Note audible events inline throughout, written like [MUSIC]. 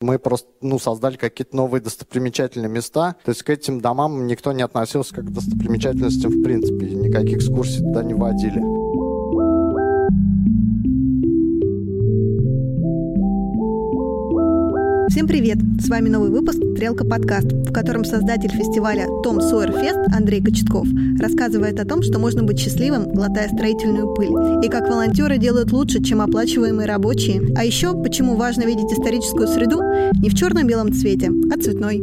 Мы просто ну, создали какие-то новые достопримечательные места. То есть к этим домам никто не относился как к достопримечательностям в принципе. Никаких экскурсий туда не водили. Всем привет! С вами новый выпуск «Стрелка подкаст», в котором создатель фестиваля Том Сойер Фест Андрей Кочетков рассказывает о том, что можно быть счастливым, глотая строительную пыль, и как волонтеры делают лучше, чем оплачиваемые рабочие. А еще, почему важно видеть историческую среду не в черно-белом цвете, а цветной.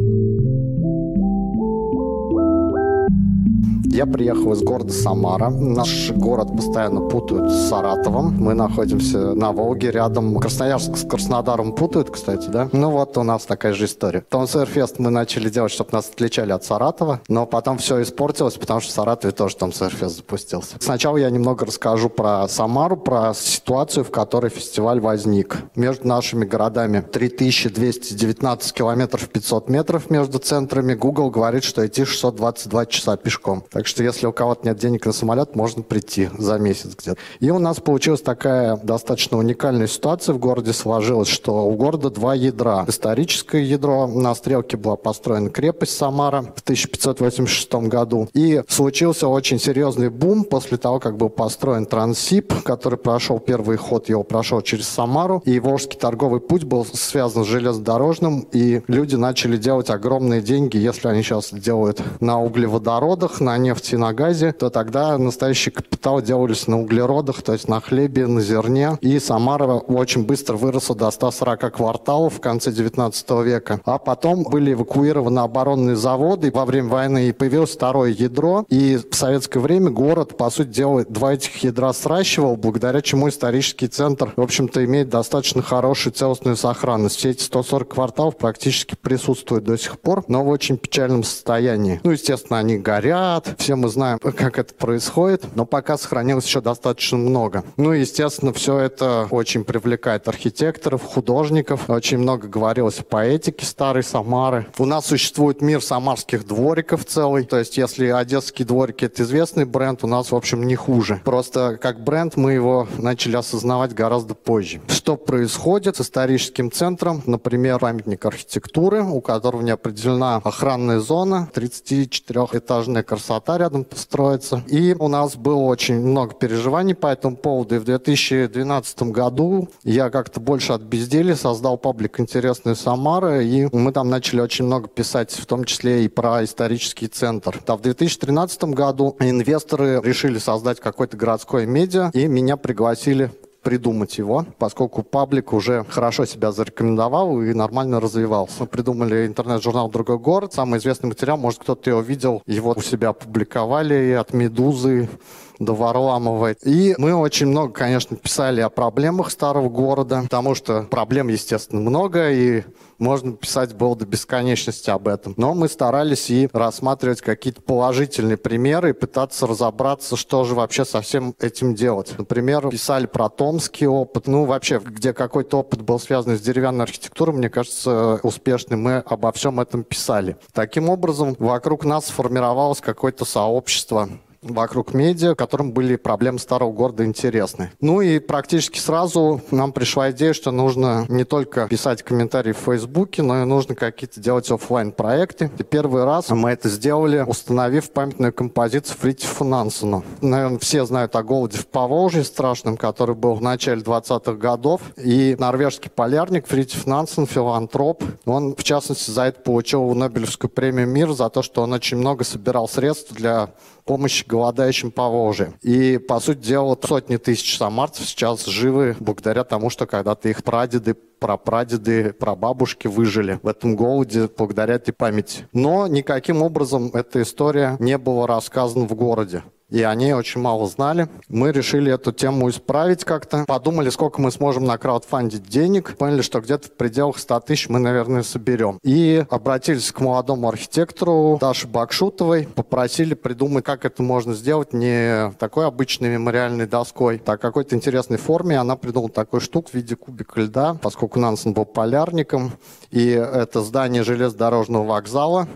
Я приехал из города Самара. Наш город постоянно путают с Саратовом. Мы находимся на Волге, рядом. Красноярск с Краснодаром путают, кстати, да? Ну вот у нас такая же история. Томсерфест мы начали делать, чтобы нас отличали от Саратова, но потом все испортилось, потому что в Саратове тоже Томсерфест запустился. Сначала я немного расскажу про Самару, про ситуацию, в которой фестиваль возник. Между нашими городами 3219 километров 500 метров между центрами. Google говорит, что идти 622 часа пешком. Так что если у кого-то нет денег на самолет, можно прийти за месяц где-то. И у нас получилась такая достаточно уникальная ситуация в городе сложилась, что у города два ядра. Историческое ядро на стрелке была построена крепость Самара в 1586 году. И случился очень серьезный бум после того, как был построен Трансип, который прошел первый ход, его прошел через Самару. И Волжский торговый путь был связан с железнодорожным, и люди начали делать огромные деньги, если они сейчас делают на углеводородах, на нефти нефти и на газе, то тогда настоящий капитал делались на углеродах, то есть на хлебе, на зерне. И Самара очень быстро выросла до 140 кварталов в конце 19 века. А потом были эвакуированы оборонные заводы. Во время войны появилось второе ядро. И в советское время город, по сути дела, два этих ядра сращивал, благодаря чему исторический центр, в общем-то, имеет достаточно хорошую целостную сохранность. Все эти 140 кварталов практически присутствуют до сих пор, но в очень печальном состоянии. Ну, естественно, они горят, все мы знаем, как это происходит, но пока сохранилось еще достаточно много. Ну и, естественно, все это очень привлекает архитекторов, художников. Очень много говорилось о поэтике старой Самары. У нас существует мир самарских двориков целый. То есть, если одесские дворики — это известный бренд, у нас, в общем, не хуже. Просто как бренд мы его начали осознавать гораздо позже. Что происходит с историческим центром? Например, памятник архитектуры, у которого не определена охранная зона, 34-этажная красота рядом построиться. И у нас было очень много переживаний по этому поводу. И в 2012 году я как-то больше от безделия создал паблик «Интересные Самары», и мы там начали очень много писать, в том числе и про исторический центр. А в 2013 году инвесторы решили создать какой-то городской медиа, и меня пригласили придумать его, поскольку паблик уже хорошо себя зарекомендовал и нормально развивался. Мы придумали интернет-журнал «Другой город». Самый известный материал, может, кто-то его видел, его у себя опубликовали от «Медузы», до Варламова. И мы очень много, конечно, писали о проблемах старого города, потому что проблем, естественно, много, и можно писать было до бесконечности об этом. Но мы старались и рассматривать какие-то положительные примеры и пытаться разобраться, что же вообще со всем этим делать. Например, писали про томский опыт, ну вообще, где какой-то опыт был связан с деревянной архитектурой, мне кажется, успешный, мы обо всем этом писали. Таким образом, вокруг нас сформировалось какое-то сообщество вокруг медиа, которым были проблемы старого города интересны. Ну и практически сразу нам пришла идея, что нужно не только писать комментарии в Фейсбуке, но и нужно какие-то делать офлайн проекты И первый раз мы это сделали, установив памятную композицию Фритифу Нансену. Наверное, все знают о голоде в Поволжье страшном, который был в начале 20-х годов. И норвежский полярник Фритиф Нансен, филантроп, он, в частности, за это получил Нобелевскую премию мира за то, что он очень много собирал средств для помощи голодающим по Волжье. И, по сути дела, сотни тысяч самарцев сейчас живы благодаря тому, что когда-то их прадеды прапрадеды, прабабушки выжили в этом голоде благодаря этой памяти. Но никаким образом эта история не была рассказана в городе и они очень мало знали. Мы решили эту тему исправить как-то. Подумали, сколько мы сможем на краудфандить денег. Поняли, что где-то в пределах 100 тысяч мы, наверное, соберем. И обратились к молодому архитектору Даше Бакшутовой. Попросили придумать, как это можно сделать не такой обычной мемориальной доской, а какой-то интересной форме. Она придумала такую штуку в виде кубика льда, поскольку Нансен был полярником. И это здание железнодорожного вокзала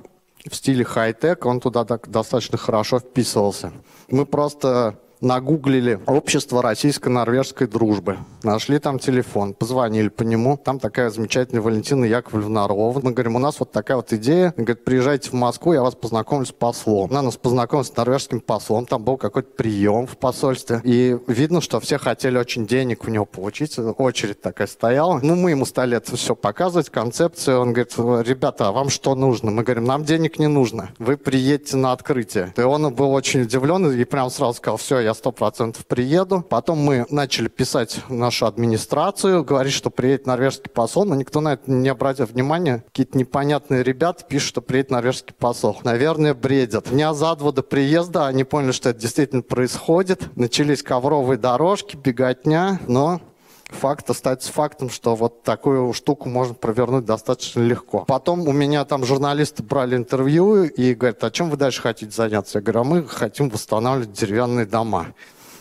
в стиле хай-тек, он туда так достаточно хорошо вписывался. Мы просто нагуглили «Общество российско-норвежской дружбы». Нашли там телефон, позвонили по нему. Там такая замечательная Валентина Яковлевна Орлова. Мы говорим, у нас вот такая вот идея. Она говорит, приезжайте в Москву, я вас познакомлю с послом. Она нас познакомила с норвежским послом. Там был какой-то прием в посольстве. И видно, что все хотели очень денег у него получить. Очередь такая стояла. Ну, мы ему стали это все показывать, концепцию. Он говорит, ребята, а вам что нужно? Мы говорим, нам денег не нужно. Вы приедете на открытие. И он был очень удивлен и прям сразу сказал, все, я сто процентов приеду. Потом мы начали писать нашу администрацию, говорить, что приедет норвежский посол, но никто на это не обратил внимания. Какие-то непонятные ребята пишут, что приедет норвежский посол. Наверное, бредят. Дня за два до приезда они поняли, что это действительно происходит. Начались ковровые дорожки, беготня, но факт остается фактом, что вот такую штуку можно провернуть достаточно легко. Потом у меня там журналисты брали интервью и говорят, а чем вы дальше хотите заняться? Я говорю, а мы хотим восстанавливать деревянные дома.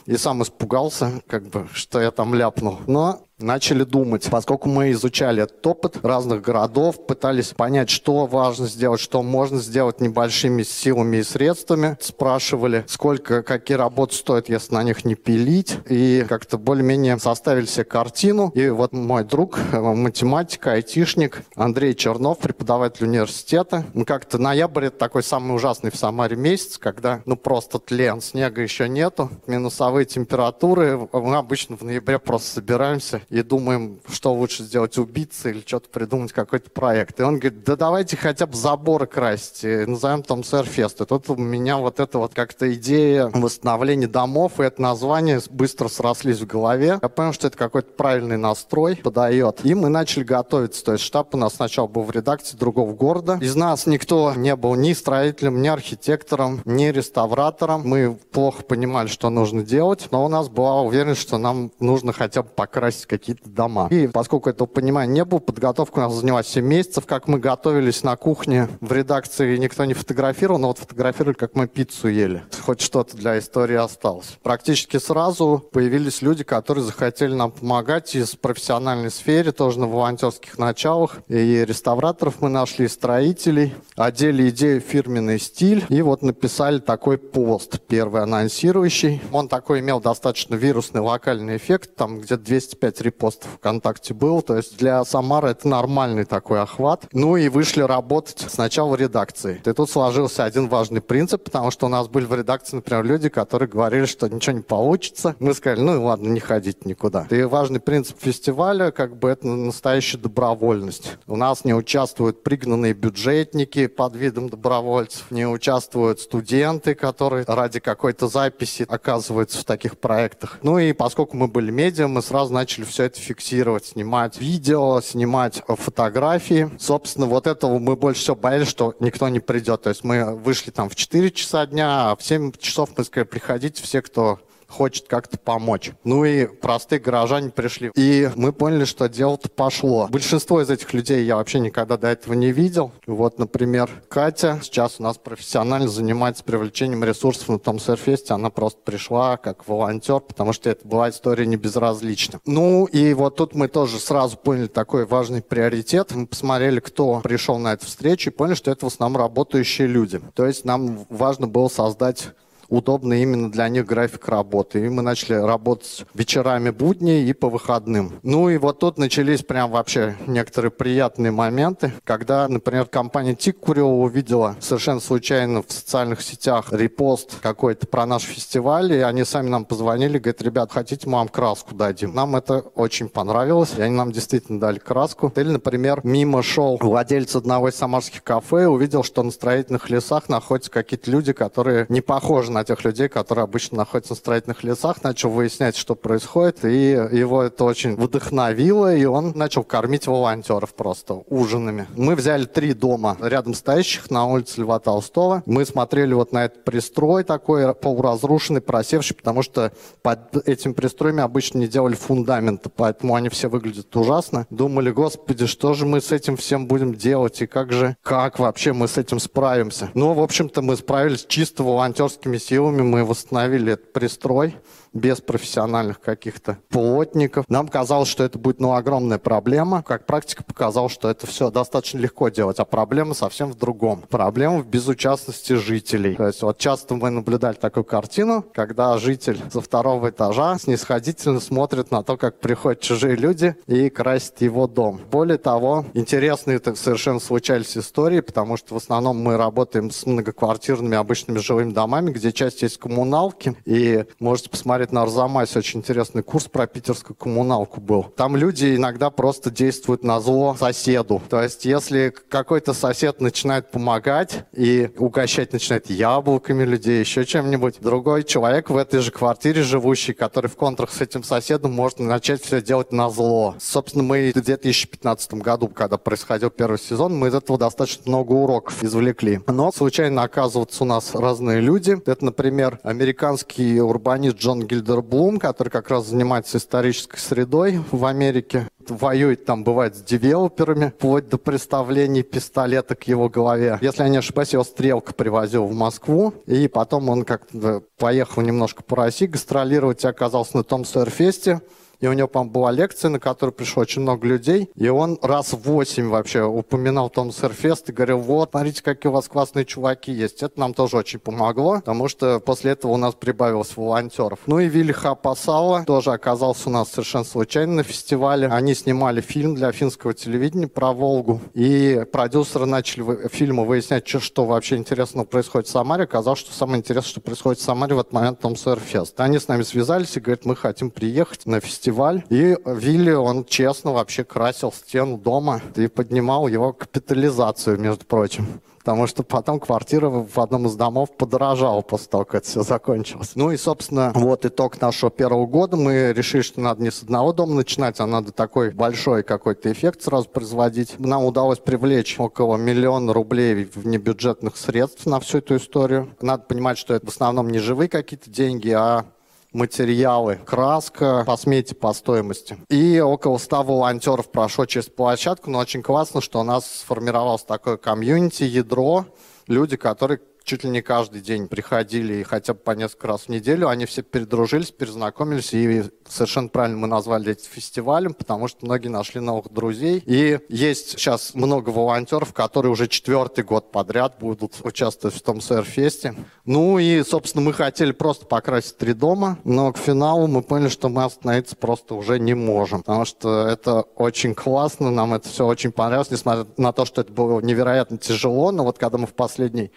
И сам испугался, как бы, что я там ляпнул. Но начали думать. Поскольку мы изучали этот опыт разных городов, пытались понять, что важно сделать, что можно сделать небольшими силами и средствами. Спрашивали, сколько, какие работы стоят, если на них не пилить. И как-то более-менее составили себе картину. И вот мой друг, математик, айтишник Андрей Чернов, преподаватель университета. Мы как-то ноябрь, это такой самый ужасный в Самаре месяц, когда ну просто тлен, снега еще нету, минусовые температуры. Мы обычно в ноябре просто собираемся и думаем, что лучше сделать, убиться или что-то придумать, какой-то проект. И он говорит, да давайте хотя бы заборы красить, и назовем там Сэрфест. И тут у меня вот эта вот как-то идея восстановления домов и это название быстро срослись в голове. Я понял, что это какой-то правильный настрой подает. И мы начали готовиться. То есть штаб у нас сначала был в редакции другого города. Из нас никто не был ни строителем, ни архитектором, ни реставратором. Мы плохо понимали, что нужно делать, но у нас была уверенность, что нам нужно хотя бы покрасить какие какие-то дома. И поскольку этого понимания не было, подготовка у нас заняла 7 месяцев, как мы готовились на кухне в редакции, никто не фотографировал, но вот фотографировали, как мы пиццу ели. Хоть что-то для истории осталось. Практически сразу появились люди, которые захотели нам помогать из профессиональной сферы, тоже на волонтерских началах. И реставраторов мы нашли, и строителей. Одели идею фирменный стиль. И вот написали такой пост, первый анонсирующий. Он такой имел достаточно вирусный локальный эффект, там где-то 205 репостов ВКонтакте был. То есть для Самары это нормальный такой охват. Ну и вышли работать сначала в редакции. И тут сложился один важный принцип, потому что у нас были в редакции, например, люди, которые говорили, что ничего не получится. Мы сказали, ну и ладно, не ходить никуда. И важный принцип фестиваля, как бы это настоящая добровольность. У нас не участвуют пригнанные бюджетники под видом добровольцев, не участвуют студенты, которые ради какой-то записи оказываются в таких проектах. Ну и поскольку мы были медиа, мы сразу начали все это фиксировать, снимать видео, снимать фотографии. Собственно, вот этого мы больше всего боялись, что никто не придет. То есть мы вышли там в 4 часа дня, а в 7 часов мы сказали, приходите все, кто хочет как-то помочь. Ну и простые горожане пришли. И мы поняли, что дело-то пошло. Большинство из этих людей я вообще никогда до этого не видел. Вот, например, Катя сейчас у нас профессионально занимается привлечением ресурсов на том серфесте. Она просто пришла как волонтер, потому что это была история не безразлична. Ну и вот тут мы тоже сразу поняли такой важный приоритет. Мы посмотрели, кто пришел на эту встречу и поняли, что это в основном работающие люди. То есть нам важно было создать удобный именно для них график работы. И мы начали работать вечерами будней и по выходным. Ну и вот тут начались прям вообще некоторые приятные моменты, когда, например, компания Тик Курева увидела совершенно случайно в социальных сетях репост какой-то про наш фестиваль, и они сами нам позвонили, говорят, ребят, хотите, мы вам краску дадим. Нам это очень понравилось, и они нам действительно дали краску. Или, например, мимо шел владелец одного из самарских кафе, увидел, что на строительных лесах находятся какие-то люди, которые не похожи на на тех людей, которые обычно находятся на строительных лесах, начал выяснять, что происходит, и его это очень вдохновило, и он начал кормить волонтеров просто ужинами. Мы взяли три дома рядом стоящих на улице Льва Толстого. Мы смотрели вот на этот пристрой такой полуразрушенный, просевший, потому что под этим пристроями обычно не делали фундамента, поэтому они все выглядят ужасно. Думали, господи, что же мы с этим всем будем делать, и как же, как вообще мы с этим справимся? Ну, в общем-то, мы справились чисто волонтерскими силами силами мы восстановили этот пристрой без профессиональных каких-то плотников. Нам казалось, что это будет ну, огромная проблема. Как практика показала, что это все достаточно легко делать, а проблема совсем в другом. Проблема в безучастности жителей. То есть вот часто мы наблюдали такую картину, когда житель со второго этажа снисходительно смотрит на то, как приходят чужие люди и красят его дом. Более того, интересные это совершенно случались истории, потому что в основном мы работаем с многоквартирными обычными жилыми домами, где часть есть коммуналки, и можете посмотреть на Арзамасе. Очень интересный курс про питерскую коммуналку был. Там люди иногда просто действуют на зло соседу. То есть, если какой-то сосед начинает помогать и угощать начинает яблоками людей, еще чем-нибудь, другой человек в этой же квартире живущий, который в контрах с этим соседом, может начать все делать на зло. Собственно, мы в 2015 году, когда происходил первый сезон, мы из этого достаточно много уроков извлекли. Но случайно оказываются у нас разные люди. Это, например, американский урбанист Джон Гильдерблум, который как раз занимается исторической средой в Америке. Воюет там, бывает, с девелоперами, вплоть до представлений пистолета к его голове. Если я не ошибаюсь, его Стрелка привозил в Москву, и потом он как-то поехал немножко по России гастролировать и оказался на том Сэрфесте, и у него, по-моему, была лекция, на которую пришло очень много людей, и он раз в восемь вообще упоминал Том Серфест и говорил, вот, смотрите, какие у вас классные чуваки есть. Это нам тоже очень помогло, потому что после этого у нас прибавилось волонтеров. Ну и Вилли Хапасала тоже оказался у нас совершенно случайно на фестивале. Они снимали фильм для финского телевидения про Волгу, и продюсеры начали фильма выяснять, что, что вообще интересного происходит в Самаре. Оказалось, что самое интересное, что происходит в Самаре в этот момент Том Сойерфест. Они с нами связались и говорят, мы хотим приехать на фестиваль фестиваль. И Вилли, он честно вообще красил стену дома и поднимал его капитализацию, между прочим потому что потом квартира в одном из домов подорожала после того, как это все закончилось. Ну и, собственно, вот итог нашего первого года. Мы решили, что надо не с одного дома начинать, а надо такой большой какой-то эффект сразу производить. Нам удалось привлечь около миллиона рублей в небюджетных средств на всю эту историю. Надо понимать, что это в основном не живые какие-то деньги, а материалы, краска по смете, по стоимости. И около 100 волонтеров прошло через площадку, но очень классно, что у нас сформировалось такое комьюнити, ядро, люди, которые чуть ли не каждый день приходили и хотя бы по несколько раз в неделю. Они все передружились, перезнакомились, и совершенно правильно мы назвали эти фестивалем, потому что многие нашли новых друзей. И есть сейчас много волонтеров, которые уже четвертый год подряд будут участвовать в том Сэрфесте. Ну и, собственно, мы хотели просто покрасить три дома, но к финалу мы поняли, что мы остановиться просто уже не можем, потому что это очень классно, нам это все очень понравилось, несмотря на то, что это было невероятно тяжело, но вот когда мы в последний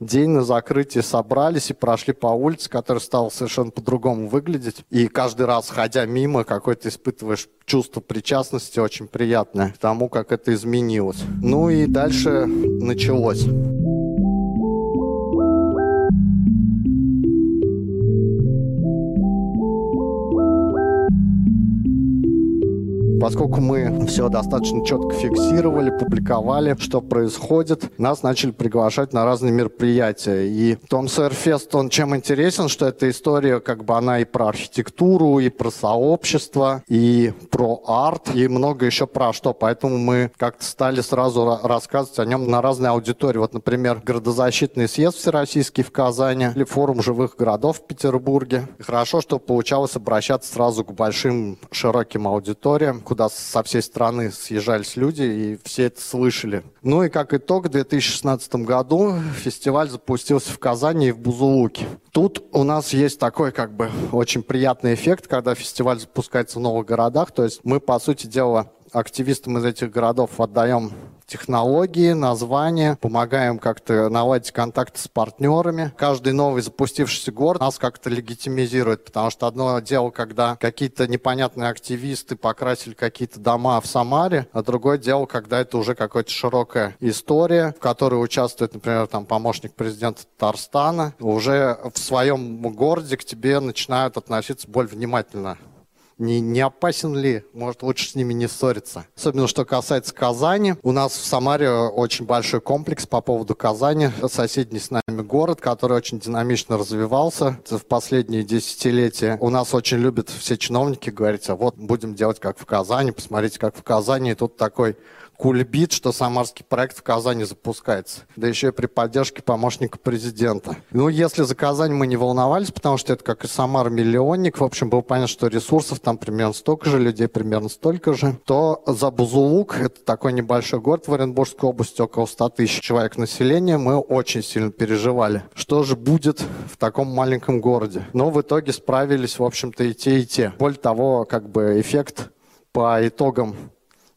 день на закрытие собрались и прошли по улице, которая стала совершенно по-другому выглядеть. И каждый раз, ходя мимо, какой-то испытываешь чувство причастности очень приятное к тому, как это изменилось. Ну и дальше началось. Поскольку мы все достаточно четко фиксировали, публиковали, что происходит, нас начали приглашать на разные мероприятия. И Том Сойерфест, он чем интересен, что эта история, как бы она и про архитектуру, и про сообщество, и про арт, и много еще про что. Поэтому мы как-то стали сразу рассказывать о нем на разные аудитории. Вот, например, городозащитный съезд всероссийский в Казани или форум живых городов в Петербурге. И хорошо, что получалось обращаться сразу к большим широким аудиториям, куда со всей страны съезжались люди, и все это слышали. Ну и как итог, в 2016 году фестиваль запустился в Казани и в Бузулуке. Тут у нас есть такой как бы очень приятный эффект, когда фестиваль запускается в новых городах. То есть мы, по сути дела, активистам из этих городов отдаем технологии, названия, помогаем как-то наладить контакты с партнерами. Каждый новый запустившийся город нас как-то легитимизирует, потому что одно дело, когда какие-то непонятные активисты покрасили какие-то дома в Самаре, а другое дело, когда это уже какая-то широкая история, в которой участвует, например, там помощник президента Татарстана, уже в своем городе к тебе начинают относиться более внимательно не, не опасен ли, может лучше с ними не ссориться. Особенно, что касается Казани. У нас в Самаре очень большой комплекс по поводу Казани. Соседний с нами город, который очень динамично развивался в последние десятилетия. У нас очень любят все чиновники говорить, а вот будем делать как в Казани, посмотрите, как в Казани. И тут такой кульбит, что самарский проект в Казани запускается. Да еще и при поддержке помощника президента. Ну, если за Казань мы не волновались, потому что это как и Самар миллионник, в общем, было понятно, что ресурсов там примерно столько же, людей примерно столько же, то за Бузулук, это такой небольшой город в Оренбургской области, около 100 тысяч человек населения, мы очень сильно переживали. Что же будет в таком маленьком городе? Но в итоге справились, в общем-то, и те, и те. Более того, как бы эффект по итогам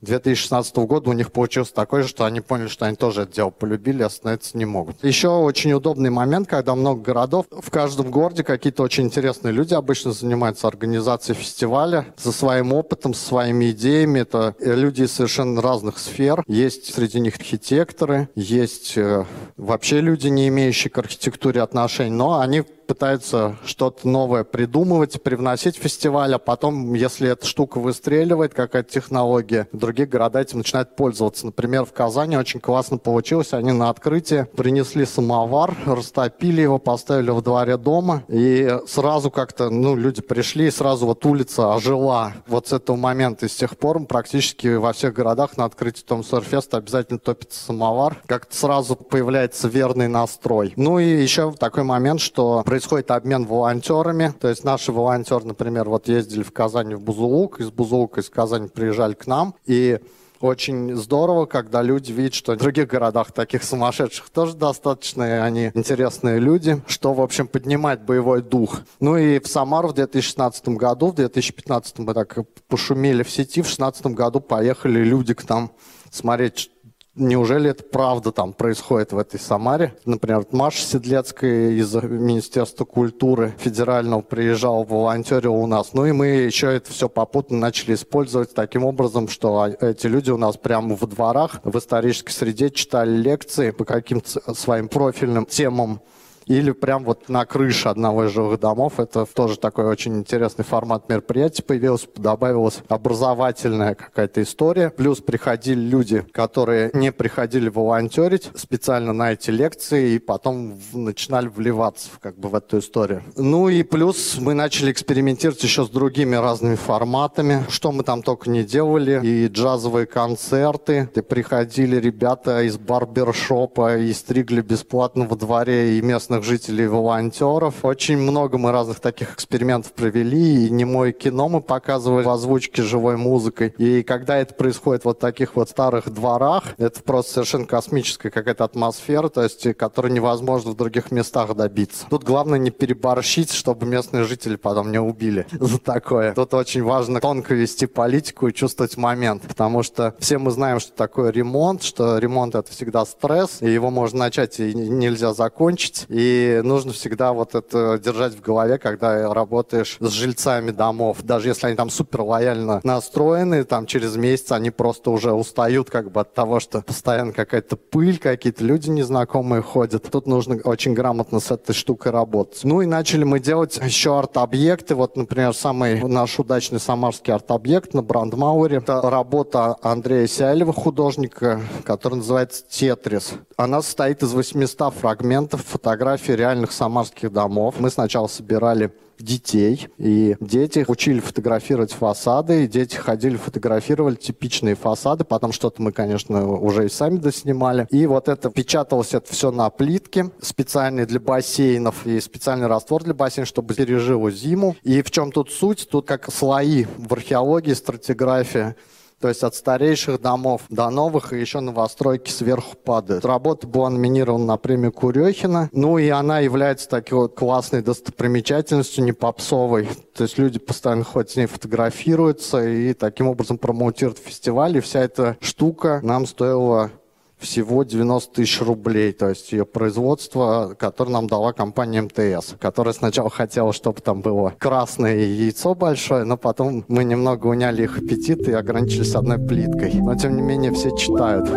2016 года у них получился такой же, что они поняли, что они тоже это дело полюбили, остановиться не могут. Еще очень удобный момент, когда много городов, в каждом городе какие-то очень интересные люди обычно занимаются организацией фестиваля со своим опытом, со своими идеями. Это люди из совершенно разных сфер. Есть среди них архитекторы, есть э, вообще люди, не имеющие к архитектуре отношений, но они пытаются что-то новое придумывать, привносить в фестиваль, а потом, если эта штука выстреливает, какая-то технология, другие города этим начинают пользоваться. Например, в Казани очень классно получилось. Они на открытие принесли самовар, растопили его, поставили во дворе дома, и сразу как-то, ну, люди пришли, и сразу вот улица ожила. Вот с этого момента и с тех пор практически во всех городах на открытии Том Сорфеста обязательно топится самовар. Как-то сразу появляется верный настрой. Ну и еще такой момент, что происходит обмен волонтерами. То есть наши волонтеры, например, вот ездили в Казань в Бузулук, из Бузулука, из Казани приезжали к нам, и очень здорово, когда люди видят, что в других городах таких сумасшедших тоже достаточно, и они интересные люди, что, в общем, поднимает боевой дух. Ну и в Самару в 2016 году, в 2015 мы так пошумели в сети, в 2016 году поехали люди к нам смотреть, неужели это правда там происходит в этой Самаре? Например, Маша Седлецкая из Министерства культуры федерального приезжала, волонтерила у нас. Ну и мы еще это все попутно начали использовать таким образом, что эти люди у нас прямо во дворах в исторической среде читали лекции по каким-то своим профильным темам или прям вот на крыше одного из жилых домов. Это тоже такой очень интересный формат мероприятия появился, добавилась образовательная какая-то история. Плюс приходили люди, которые не приходили волонтерить специально на эти лекции и потом начинали вливаться как бы в эту историю. Ну и плюс мы начали экспериментировать еще с другими разными форматами, что мы там только не делали. И джазовые концерты, и приходили ребята из барбершопа и стригли бесплатно во дворе и местных местных жителей, волонтеров. Очень много мы разных таких экспериментов провели, и не мое кино мы показывали в озвучке живой музыкой. И когда это происходит вот в таких вот старых дворах, это просто совершенно космическая какая-то атмосфера, то есть, которую невозможно в других местах добиться. Тут главное не переборщить, чтобы местные жители потом не убили [LAUGHS] за такое. Тут очень важно тонко вести политику и чувствовать момент, потому что все мы знаем, что такое ремонт, что ремонт это всегда стресс, и его можно начать и нельзя закончить. И нужно всегда вот это держать в голове, когда работаешь с жильцами домов. Даже если они там супер лояльно настроены, там через месяц они просто уже устают как бы от того, что постоянно какая-то пыль, какие-то люди незнакомые ходят. Тут нужно очень грамотно с этой штукой работать. Ну и начали мы делать еще арт-объекты. Вот, например, самый наш удачный самарский арт-объект на Брандмауэре. Это работа Андрея Сяйлева, художника, который называется «Тетрис». Она состоит из 800 фрагментов фотографий фотографии реальных самарских домов. Мы сначала собирали детей, и дети учили фотографировать фасады, и дети ходили, фотографировали типичные фасады, потом что-то мы, конечно, уже и сами доснимали. И вот это печаталось это все на плитке, специальный для бассейнов и специальный раствор для бассейнов, чтобы пережило зиму. И в чем тут суть? Тут как слои в археологии, стратиграфии то есть от старейших домов до новых, и еще новостройки сверху падают. Работа была номинирована на премию Курехина. Ну и она является такой вот классной достопримечательностью, не попсовой. То есть люди постоянно ходят с ней фотографируются и таким образом промоутируют фестиваль. И вся эта штука нам стоила всего 90 тысяч рублей, то есть ее производство, которое нам дала компания МТС, которая сначала хотела, чтобы там было красное яйцо большое, но потом мы немного уняли их аппетит и ограничились одной плиткой. Но тем не менее все читают.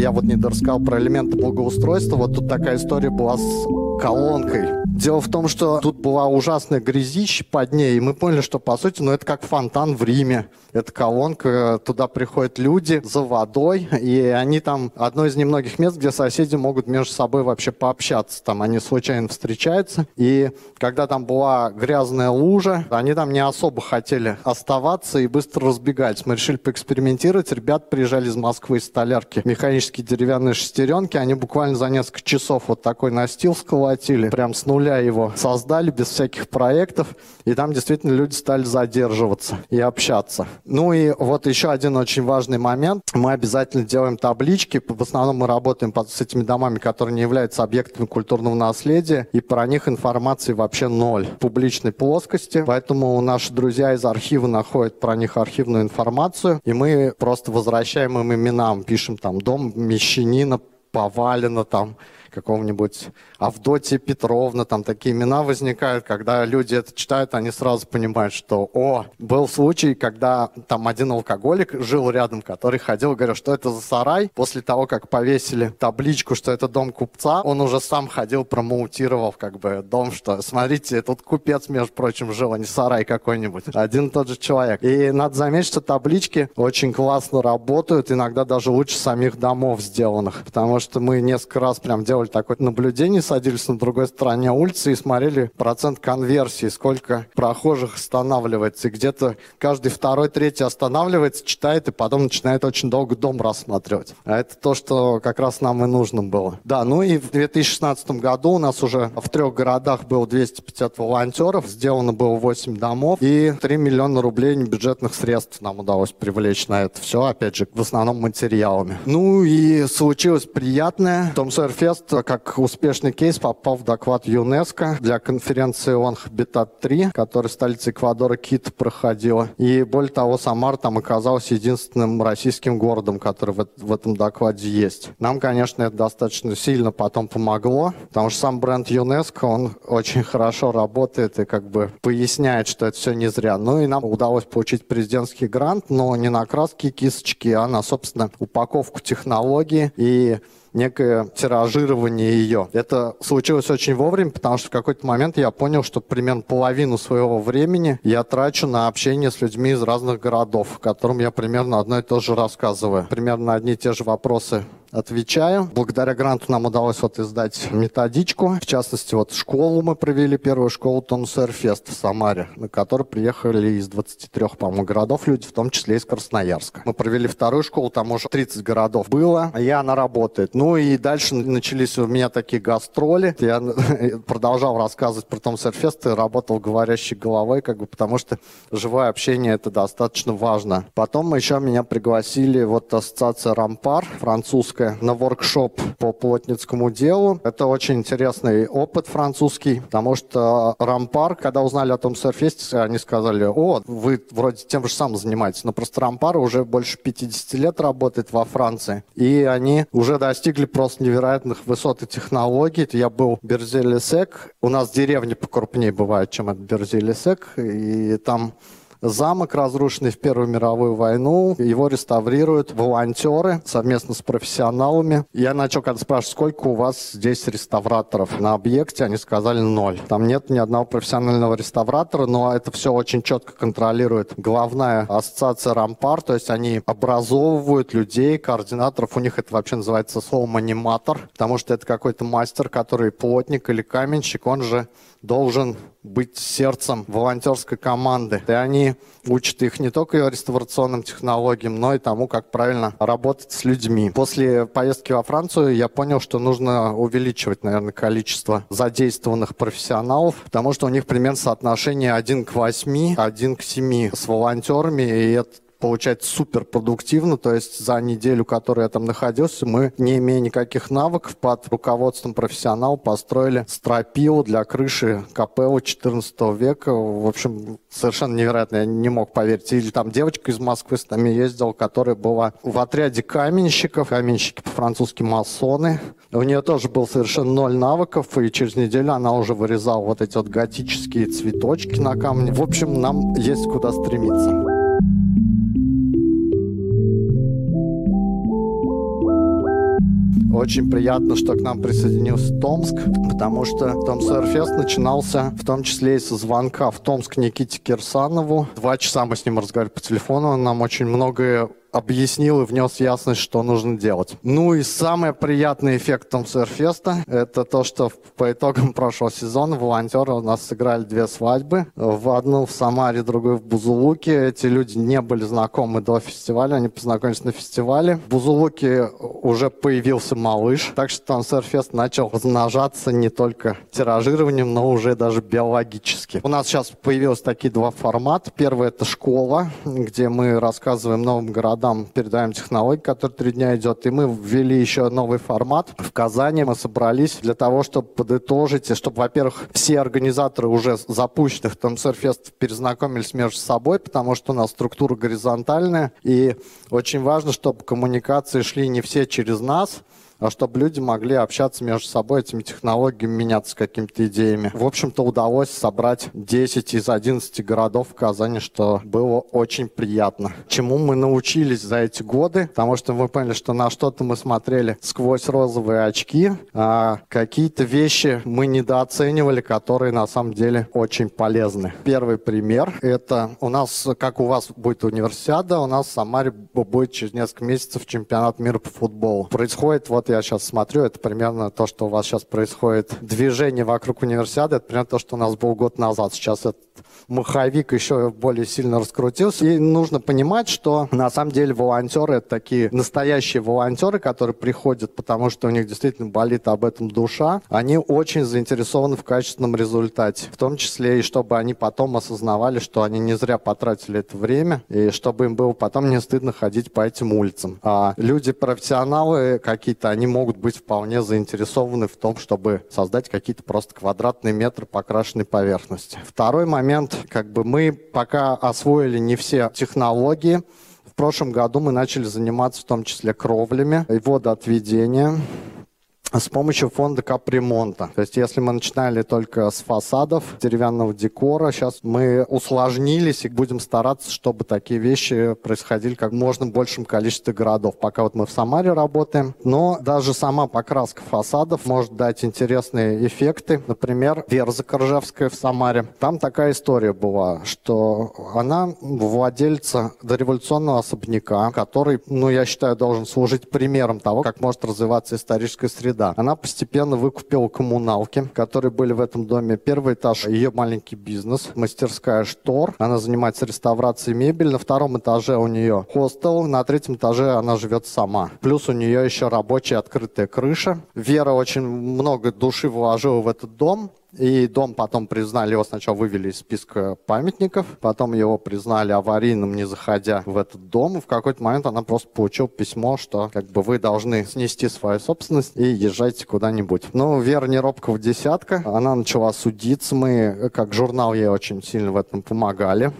Я вот не рассказал про элементы благоустройства. Вот тут такая история была с колонкой. Дело в том, что тут была ужасная грязища под ней, и мы поняли, что, по сути, ну, это как фонтан в Риме. Это колонка, туда приходят люди за водой, и они там одно из немногих мест, где соседи могут между собой вообще пообщаться. Там они случайно встречаются, и когда там была грязная лужа, они там не особо хотели оставаться и быстро разбегались. Мы решили поэкспериментировать. Ребят приезжали из Москвы, из столярки. Механические деревянные шестеренки, они буквально за несколько часов вот такой настил сколотили, прям с нуля его создали без всяких проектов, и там действительно люди стали задерживаться и общаться. Ну и вот еще один очень важный момент. Мы обязательно делаем таблички. В основном мы работаем с этими домами, которые не являются объектами культурного наследия, и про них информации вообще ноль в публичной плоскости. Поэтому наши друзья из архива находят про них архивную информацию, и мы просто возвращаем им именам, пишем там «Дом Мещанина Повалина», там какого-нибудь Авдотья Петровна, там такие имена возникают, когда люди это читают, они сразу понимают, что, о, был случай, когда там один алкоголик жил рядом, который ходил, говорил, что это за сарай. После того, как повесили табличку, что это дом купца, он уже сам ходил, промоутировал как бы дом, что, смотрите, тут купец, между прочим, жил, а не сарай какой-нибудь. Один и тот же человек. И надо заметить, что таблички очень классно работают, иногда даже лучше самих домов сделанных, потому что мы несколько раз прям делали такое наблюдение садились на другой стороне улицы и смотрели процент конверсии, сколько прохожих останавливается. И где-то каждый второй, третий останавливается, читает и потом начинает очень долго дом рассматривать. А это то, что как раз нам и нужно было. Да, ну и в 2016 году у нас уже в трех городах было 250 волонтеров, сделано было 8 домов и 3 миллиона рублей бюджетных средств нам удалось привлечь на это все, опять же, в основном материалами. Ну и случилось приятное. Том Сойер Фест, как успешный кейс попал в доклад ЮНЕСКО для конференции ООН «Хабитат-3», которая в столице Эквадора Кит проходила. И более того, Самар там оказался единственным российским городом, который в, в этом докладе есть. Нам, конечно, это достаточно сильно потом помогло, потому что сам бренд ЮНЕСКО, он очень хорошо работает и как бы поясняет, что это все не зря. Ну и нам удалось получить президентский грант, но не на краски кисточки, а на, собственно, упаковку технологии и некое тиражирование ее. Это случилось очень вовремя, потому что в какой-то момент я понял, что примерно половину своего времени я трачу на общение с людьми из разных городов, которым я примерно одно и то же рассказываю. Примерно одни и те же вопросы отвечаю. Благодаря гранту нам удалось вот издать методичку. В частности, вот школу мы провели, первую школу Тонусерфест в Самаре, на которой приехали из 23, по-моему, городов люди, в том числе из Красноярска. Мы провели вторую школу, там уже 30 городов было, и она работает. Ну и дальше начались у меня такие гастроли. Я [LAUGHS] продолжал рассказывать про Тонусерфест и работал говорящей головой, как бы, потому что живое общение это достаточно важно. Потом еще меня пригласили вот ассоциация Рампар, французская, Плотницкая на воркшоп по плотницкому делу. Это очень интересный опыт французский, потому что Рампар, когда узнали о том серфесте, они сказали, о, вы вроде тем же самым занимаетесь, но просто Рампар уже больше 50 лет работает во Франции, и они уже достигли просто невероятных высот и технологий. Я был в Берзелесек, у нас деревни покрупнее бывают, чем это Берзелесек, и там Замок, разрушенный в Первую мировую войну, его реставрируют волонтеры совместно с профессионалами. Я начал когда спрашивать, сколько у вас здесь реставраторов? На объекте, они сказали ноль. Там нет ни одного профессионального реставратора, но это все очень четко контролирует главная ассоциация Рампар, то есть они образовывают людей, координаторов, у них это вообще называется словом аниматор, потому что это какой-то мастер, который плотник или каменщик, он же должен быть сердцем волонтерской команды. И они учат их не только реставрационным технологиям, но и тому, как правильно работать с людьми. После поездки во Францию я понял, что нужно увеличивать, наверное, количество задействованных профессионалов, потому что у них примерно соотношение 1 к 8, 1 к 7 с волонтерами, и это получать супер продуктивно, то есть за неделю, которую я там находился, мы, не имея никаких навыков, под руководством профессионала построили стропилу для крыши капеллы 14 века. В общем, совершенно невероятно, я не мог поверить. Или там девочка из Москвы с нами ездила, которая была в отряде каменщиков, каменщики по-французски масоны. У нее тоже был совершенно ноль навыков, и через неделю она уже вырезала вот эти вот готические цветочки на камне. В общем, нам есть куда стремиться. Очень приятно, что к нам присоединился Томск, потому что Том Сойерфест начинался в том числе и со звонка в Томск Никите Кирсанову. Два часа мы с ним разговаривали по телефону, он нам очень многое объяснил и внес ясность, что нужно делать. Ну и самый приятный эффект Том Сойерфеста – это то, что по итогам [LAUGHS] прошлого сезона волонтеры у нас сыграли две свадьбы. В одну в Самаре, другую в Бузулуке. Эти люди не были знакомы до фестиваля, они познакомились на фестивале. В Бузулуке уже появился малыш, так что Том Сойерфест начал размножаться не только тиражированием, но уже даже биологически. У нас сейчас появились такие два формата. Первый – это школа, где мы рассказываем новым городам городам передаем технологии, которые три дня идет. И мы ввели еще новый формат. В Казани мы собрались для того, чтобы подытожить, и чтобы, во-первых, все организаторы уже запущенных там Surfest перезнакомились между собой, потому что у нас структура горизонтальная. И очень важно, чтобы коммуникации шли не все через нас, а чтобы люди могли общаться между собой этими технологиями, меняться какими-то идеями. В общем-то, удалось собрать 10 из 11 городов в Казани, что было очень приятно. Чему мы научились за эти годы, потому что мы поняли, что на что-то мы смотрели сквозь розовые очки, а какие-то вещи мы недооценивали, которые на самом деле очень полезны. Первый пример – это у нас, как у вас будет универсиада, у нас в Самаре будет через несколько месяцев чемпионат мира по футболу. Происходит вот я сейчас смотрю, это примерно то, что у вас сейчас происходит. Движение вокруг универсиады, это примерно то, что у нас был год назад. Сейчас этот маховик еще более сильно раскрутился. И нужно понимать, что на самом деле волонтеры это такие настоящие волонтеры, которые приходят, потому что у них действительно болит об этом душа. Они очень заинтересованы в качественном результате. В том числе и чтобы они потом осознавали, что они не зря потратили это время, и чтобы им было потом не стыдно ходить по этим улицам. А люди-профессионалы какие-то, они могут быть вполне заинтересованы в том, чтобы создать какие-то просто квадратные метры покрашенной поверхности. Второй момент, как бы мы пока освоили не все технологии, в прошлом году мы начали заниматься в том числе кровлями и водоотведением с помощью фонда капремонта. То есть если мы начинали только с фасадов, деревянного декора, сейчас мы усложнились и будем стараться, чтобы такие вещи происходили как можно большем количестве городов. Пока вот мы в Самаре работаем. Но даже сама покраска фасадов может дать интересные эффекты. Например, Верза Коржевская в Самаре. Там такая история была, что она владельца дореволюционного особняка, который, ну, я считаю, должен служить примером того, как может развиваться историческая среда да. Она постепенно выкупила коммуналки, которые были в этом доме. Первый этаж – ее маленький бизнес, мастерская штор. Она занимается реставрацией мебели. На втором этаже у нее хостел, на третьем этаже она живет сама. Плюс у нее еще рабочая открытая крыша. Вера очень много души вложила в этот дом. И дом потом признали, его сначала вывели из списка памятников, потом его признали аварийным, не заходя в этот дом. И в какой-то момент она просто получила письмо, что как бы вы должны снести свою собственность и езжайте куда-нибудь. Ну, Вера Неробкова десятка. Она начала судиться. Мы, как журнал, ей очень сильно в этом помогали.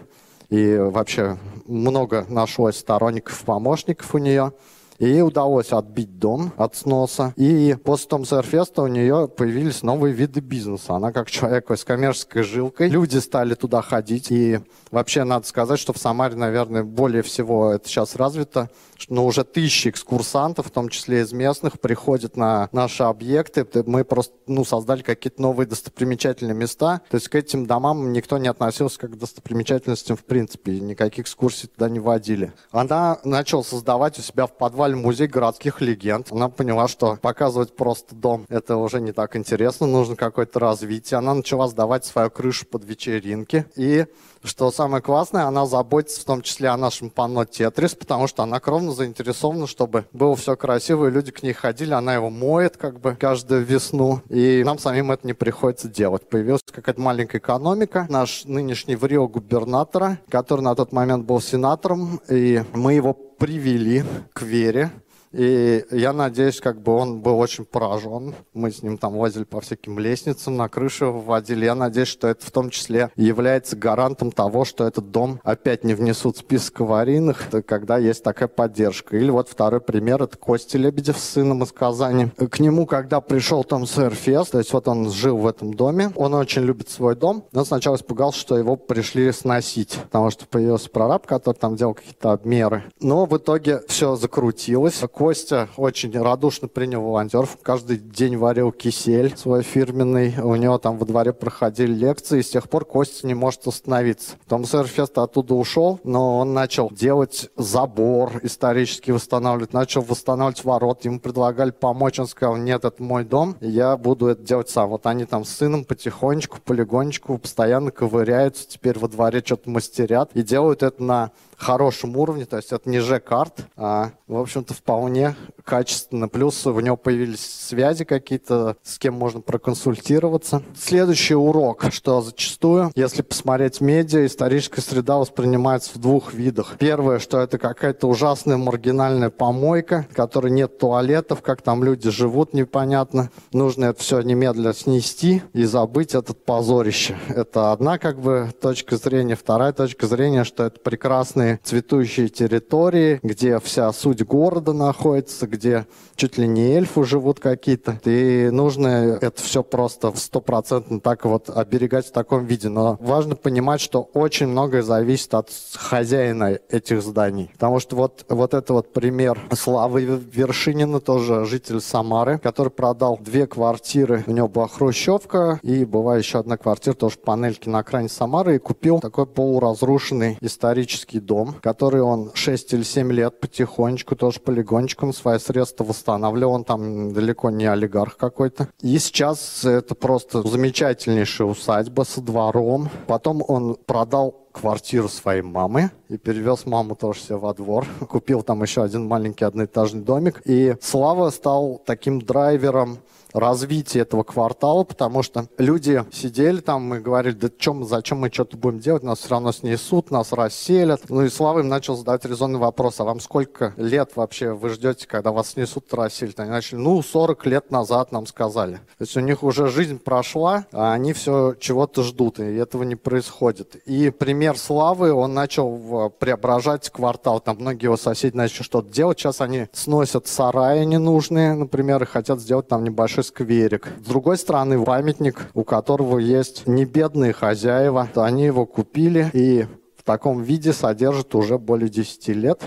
И вообще много нашлось сторонников, помощников у нее. И ей удалось отбить дом от сноса. И после Том Сэрфеста у нее появились новые виды бизнеса. Она как человек с коммерческой жилкой. Люди стали туда ходить. И вообще надо сказать, что в Самаре, наверное, более всего это сейчас развито. Но уже тысячи экскурсантов, в том числе из местных, приходят на наши объекты. Мы просто ну, создали какие-то новые достопримечательные места. То есть к этим домам никто не относился как к достопримечательностям в принципе. Никаких экскурсий туда не водили. Она начала создавать у себя в подвале открывали музей городских легенд. Она поняла, что показывать просто дом это уже не так интересно, нужно какое-то развитие. Она начала сдавать свою крышу под вечеринки. И что самое классное, она заботится в том числе о нашем панно Тетрис, потому что она кровно заинтересована, чтобы было все красиво, и люди к ней ходили. Она его моет как бы каждую весну, и нам самим это не приходится делать. Появилась какая-то маленькая экономика. Наш нынешний в Рио губернатора, который на тот момент был сенатором, и мы его привели к вере. И я надеюсь, как бы он был очень поражен. Мы с ним там возили по всяким лестницам, на крышу вводили. Я надеюсь, что это в том числе является гарантом того, что этот дом опять не внесут в список аварийных, когда есть такая поддержка. Или вот второй пример, это Костя Лебедев с сыном из Казани. К нему, когда пришел там сэр Фест, то есть вот он жил в этом доме, он очень любит свой дом, но сначала испугался, что его пришли сносить, потому что появился прораб, который там делал какие-то обмеры. Но в итоге все закрутилось Костя очень радушно принял волонтеров. Каждый день варил кисель свой фирменный. У него там во дворе проходили лекции. И с тех пор Костя не может остановиться. Том Сойерфест оттуда ушел, но он начал делать забор исторически восстанавливать, начал восстанавливать ворот. Ему предлагали помочь. Он сказал, нет, это мой дом, я буду это делать сам. Вот они там с сыном потихонечку, полигонечку постоянно ковыряются. Теперь во дворе что-то мастерят и делают это на хорошем уровне, то есть это не Ж-карт, а, в общем-то, вполне качественно. Плюс у него появились связи какие-то, с кем можно проконсультироваться. Следующий урок, что зачастую, если посмотреть медиа, историческая среда воспринимается в двух видах. Первое, что это какая-то ужасная маргинальная помойка, в которой нет туалетов, как там люди живут, непонятно. Нужно это все немедленно снести и забыть этот позорище. Это одна как бы точка зрения. Вторая точка зрения, что это прекрасные цветущие территории, где вся суть города находится, где чуть ли не эльфы живут какие-то. И нужно это все просто стопроцентно так вот оберегать в таком виде. Но важно понимать, что очень многое зависит от хозяина этих зданий. Потому что вот, вот это вот пример Славы Вершинина, тоже житель Самары, который продал две квартиры. У него была хрущевка и была еще одна квартира, тоже панельки на окраине Самары, и купил такой полуразрушенный исторический дом дом, который он 6 или 7 лет потихонечку, тоже полигончиком свои средства восстанавливал. Он там далеко не олигарх какой-то. И сейчас это просто замечательнейшая усадьба со двором. Потом он продал квартиру своей мамы и перевез маму тоже себе во двор. Купил там еще один маленький одноэтажный домик. И Слава стал таким драйвером развития этого квартала, потому что люди сидели там и говорили, да чем, зачем мы что-то будем делать, нас все равно снесут, нас расселят. Ну и Слава им начал задавать резонный вопрос, а вам сколько лет вообще вы ждете, когда вас снесут, расселят? Они начали, ну, 40 лет назад нам сказали. То есть у них уже жизнь прошла, а они все чего-то ждут, и этого не происходит. И пример Славы, он начал преображать квартал, там многие его соседи начали что-то делать, сейчас они сносят сараи ненужные, например, и хотят сделать там небольшой небольшой скверик. С другой стороны, памятник, у которого есть не бедные хозяева. Они его купили и в таком виде содержат уже более 10 лет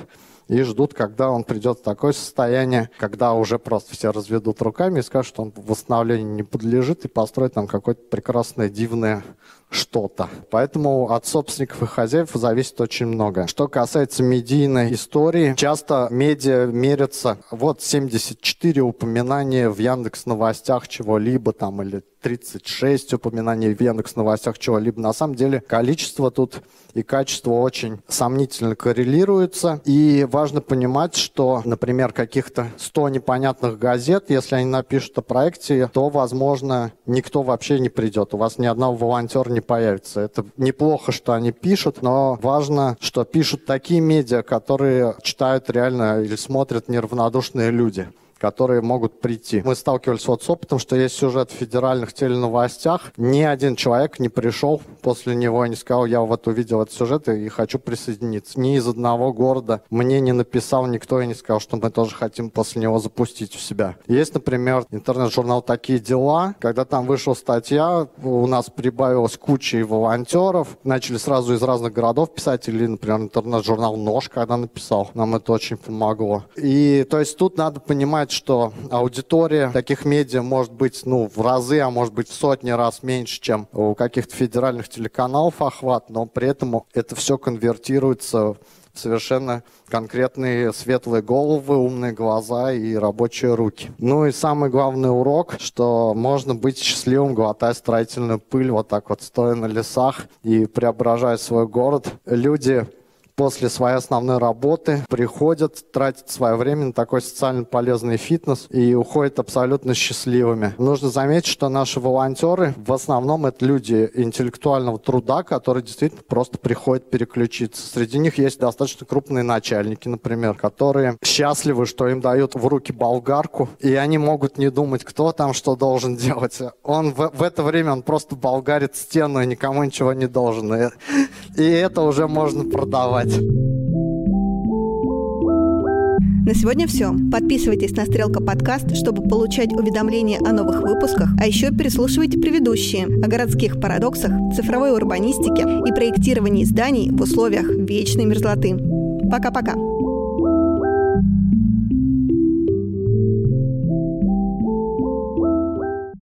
и ждут, когда он придет в такое состояние, когда уже просто все разведут руками и скажут, что он восстановлению не подлежит и построит там какое-то прекрасное, дивное что-то. Поэтому от собственников и хозяев зависит очень много. Что касается медийной истории, часто медиа мерятся, вот 74 упоминания в Яндекс новостях чего-либо там или 36 упоминаний в Яндекс новостях чего-либо. На самом деле количество тут и качество очень сомнительно коррелируются. И важно понимать, что, например, каких-то 100 непонятных газет, если они напишут о проекте, то, возможно, никто вообще не придет. У вас ни одного волонтера не появится. Это неплохо, что они пишут, но важно, что пишут такие медиа, которые читают реально или смотрят неравнодушные люди которые могут прийти. Мы сталкивались вот с опытом, что есть сюжет в федеральных теленовостях. Ни один человек не пришел после него и не сказал, я вот увидел этот сюжет и хочу присоединиться. Ни из одного города мне не написал никто и не сказал, что мы тоже хотим после него запустить у себя. Есть, например, интернет-журнал «Такие дела». Когда там вышла статья, у нас прибавилось куча волонтеров. Начали сразу из разных городов писать. Или, например, интернет-журнал «Нож», когда написал. Нам это очень помогло. И то есть тут надо понимать, что аудитория таких медиа может быть ну, в разы, а может быть в сотни раз меньше, чем у каких-то федеральных телеканалов охват, но при этом это все конвертируется в совершенно конкретные светлые головы, умные глаза и рабочие руки. Ну и самый главный урок, что можно быть счастливым, глотая строительную пыль, вот так вот стоя на лесах и преображая свой город. Люди после своей основной работы приходят, тратят свое время на такой социально полезный фитнес и уходят абсолютно счастливыми. Нужно заметить, что наши волонтеры в основном это люди интеллектуального труда, которые действительно просто приходят переключиться. Среди них есть достаточно крупные начальники, например, которые счастливы, что им дают в руки болгарку, и они могут не думать, кто там что должен делать. Он в, в это время он просто болгарит стену и никому ничего не должен. И, и это уже можно продавать делать. На сегодня все. Подписывайтесь на Стрелка подкаст, чтобы получать уведомления о новых выпусках, а еще переслушивайте предыдущие о городских парадоксах, цифровой урбанистике и проектировании зданий в условиях вечной мерзлоты. Пока-пока.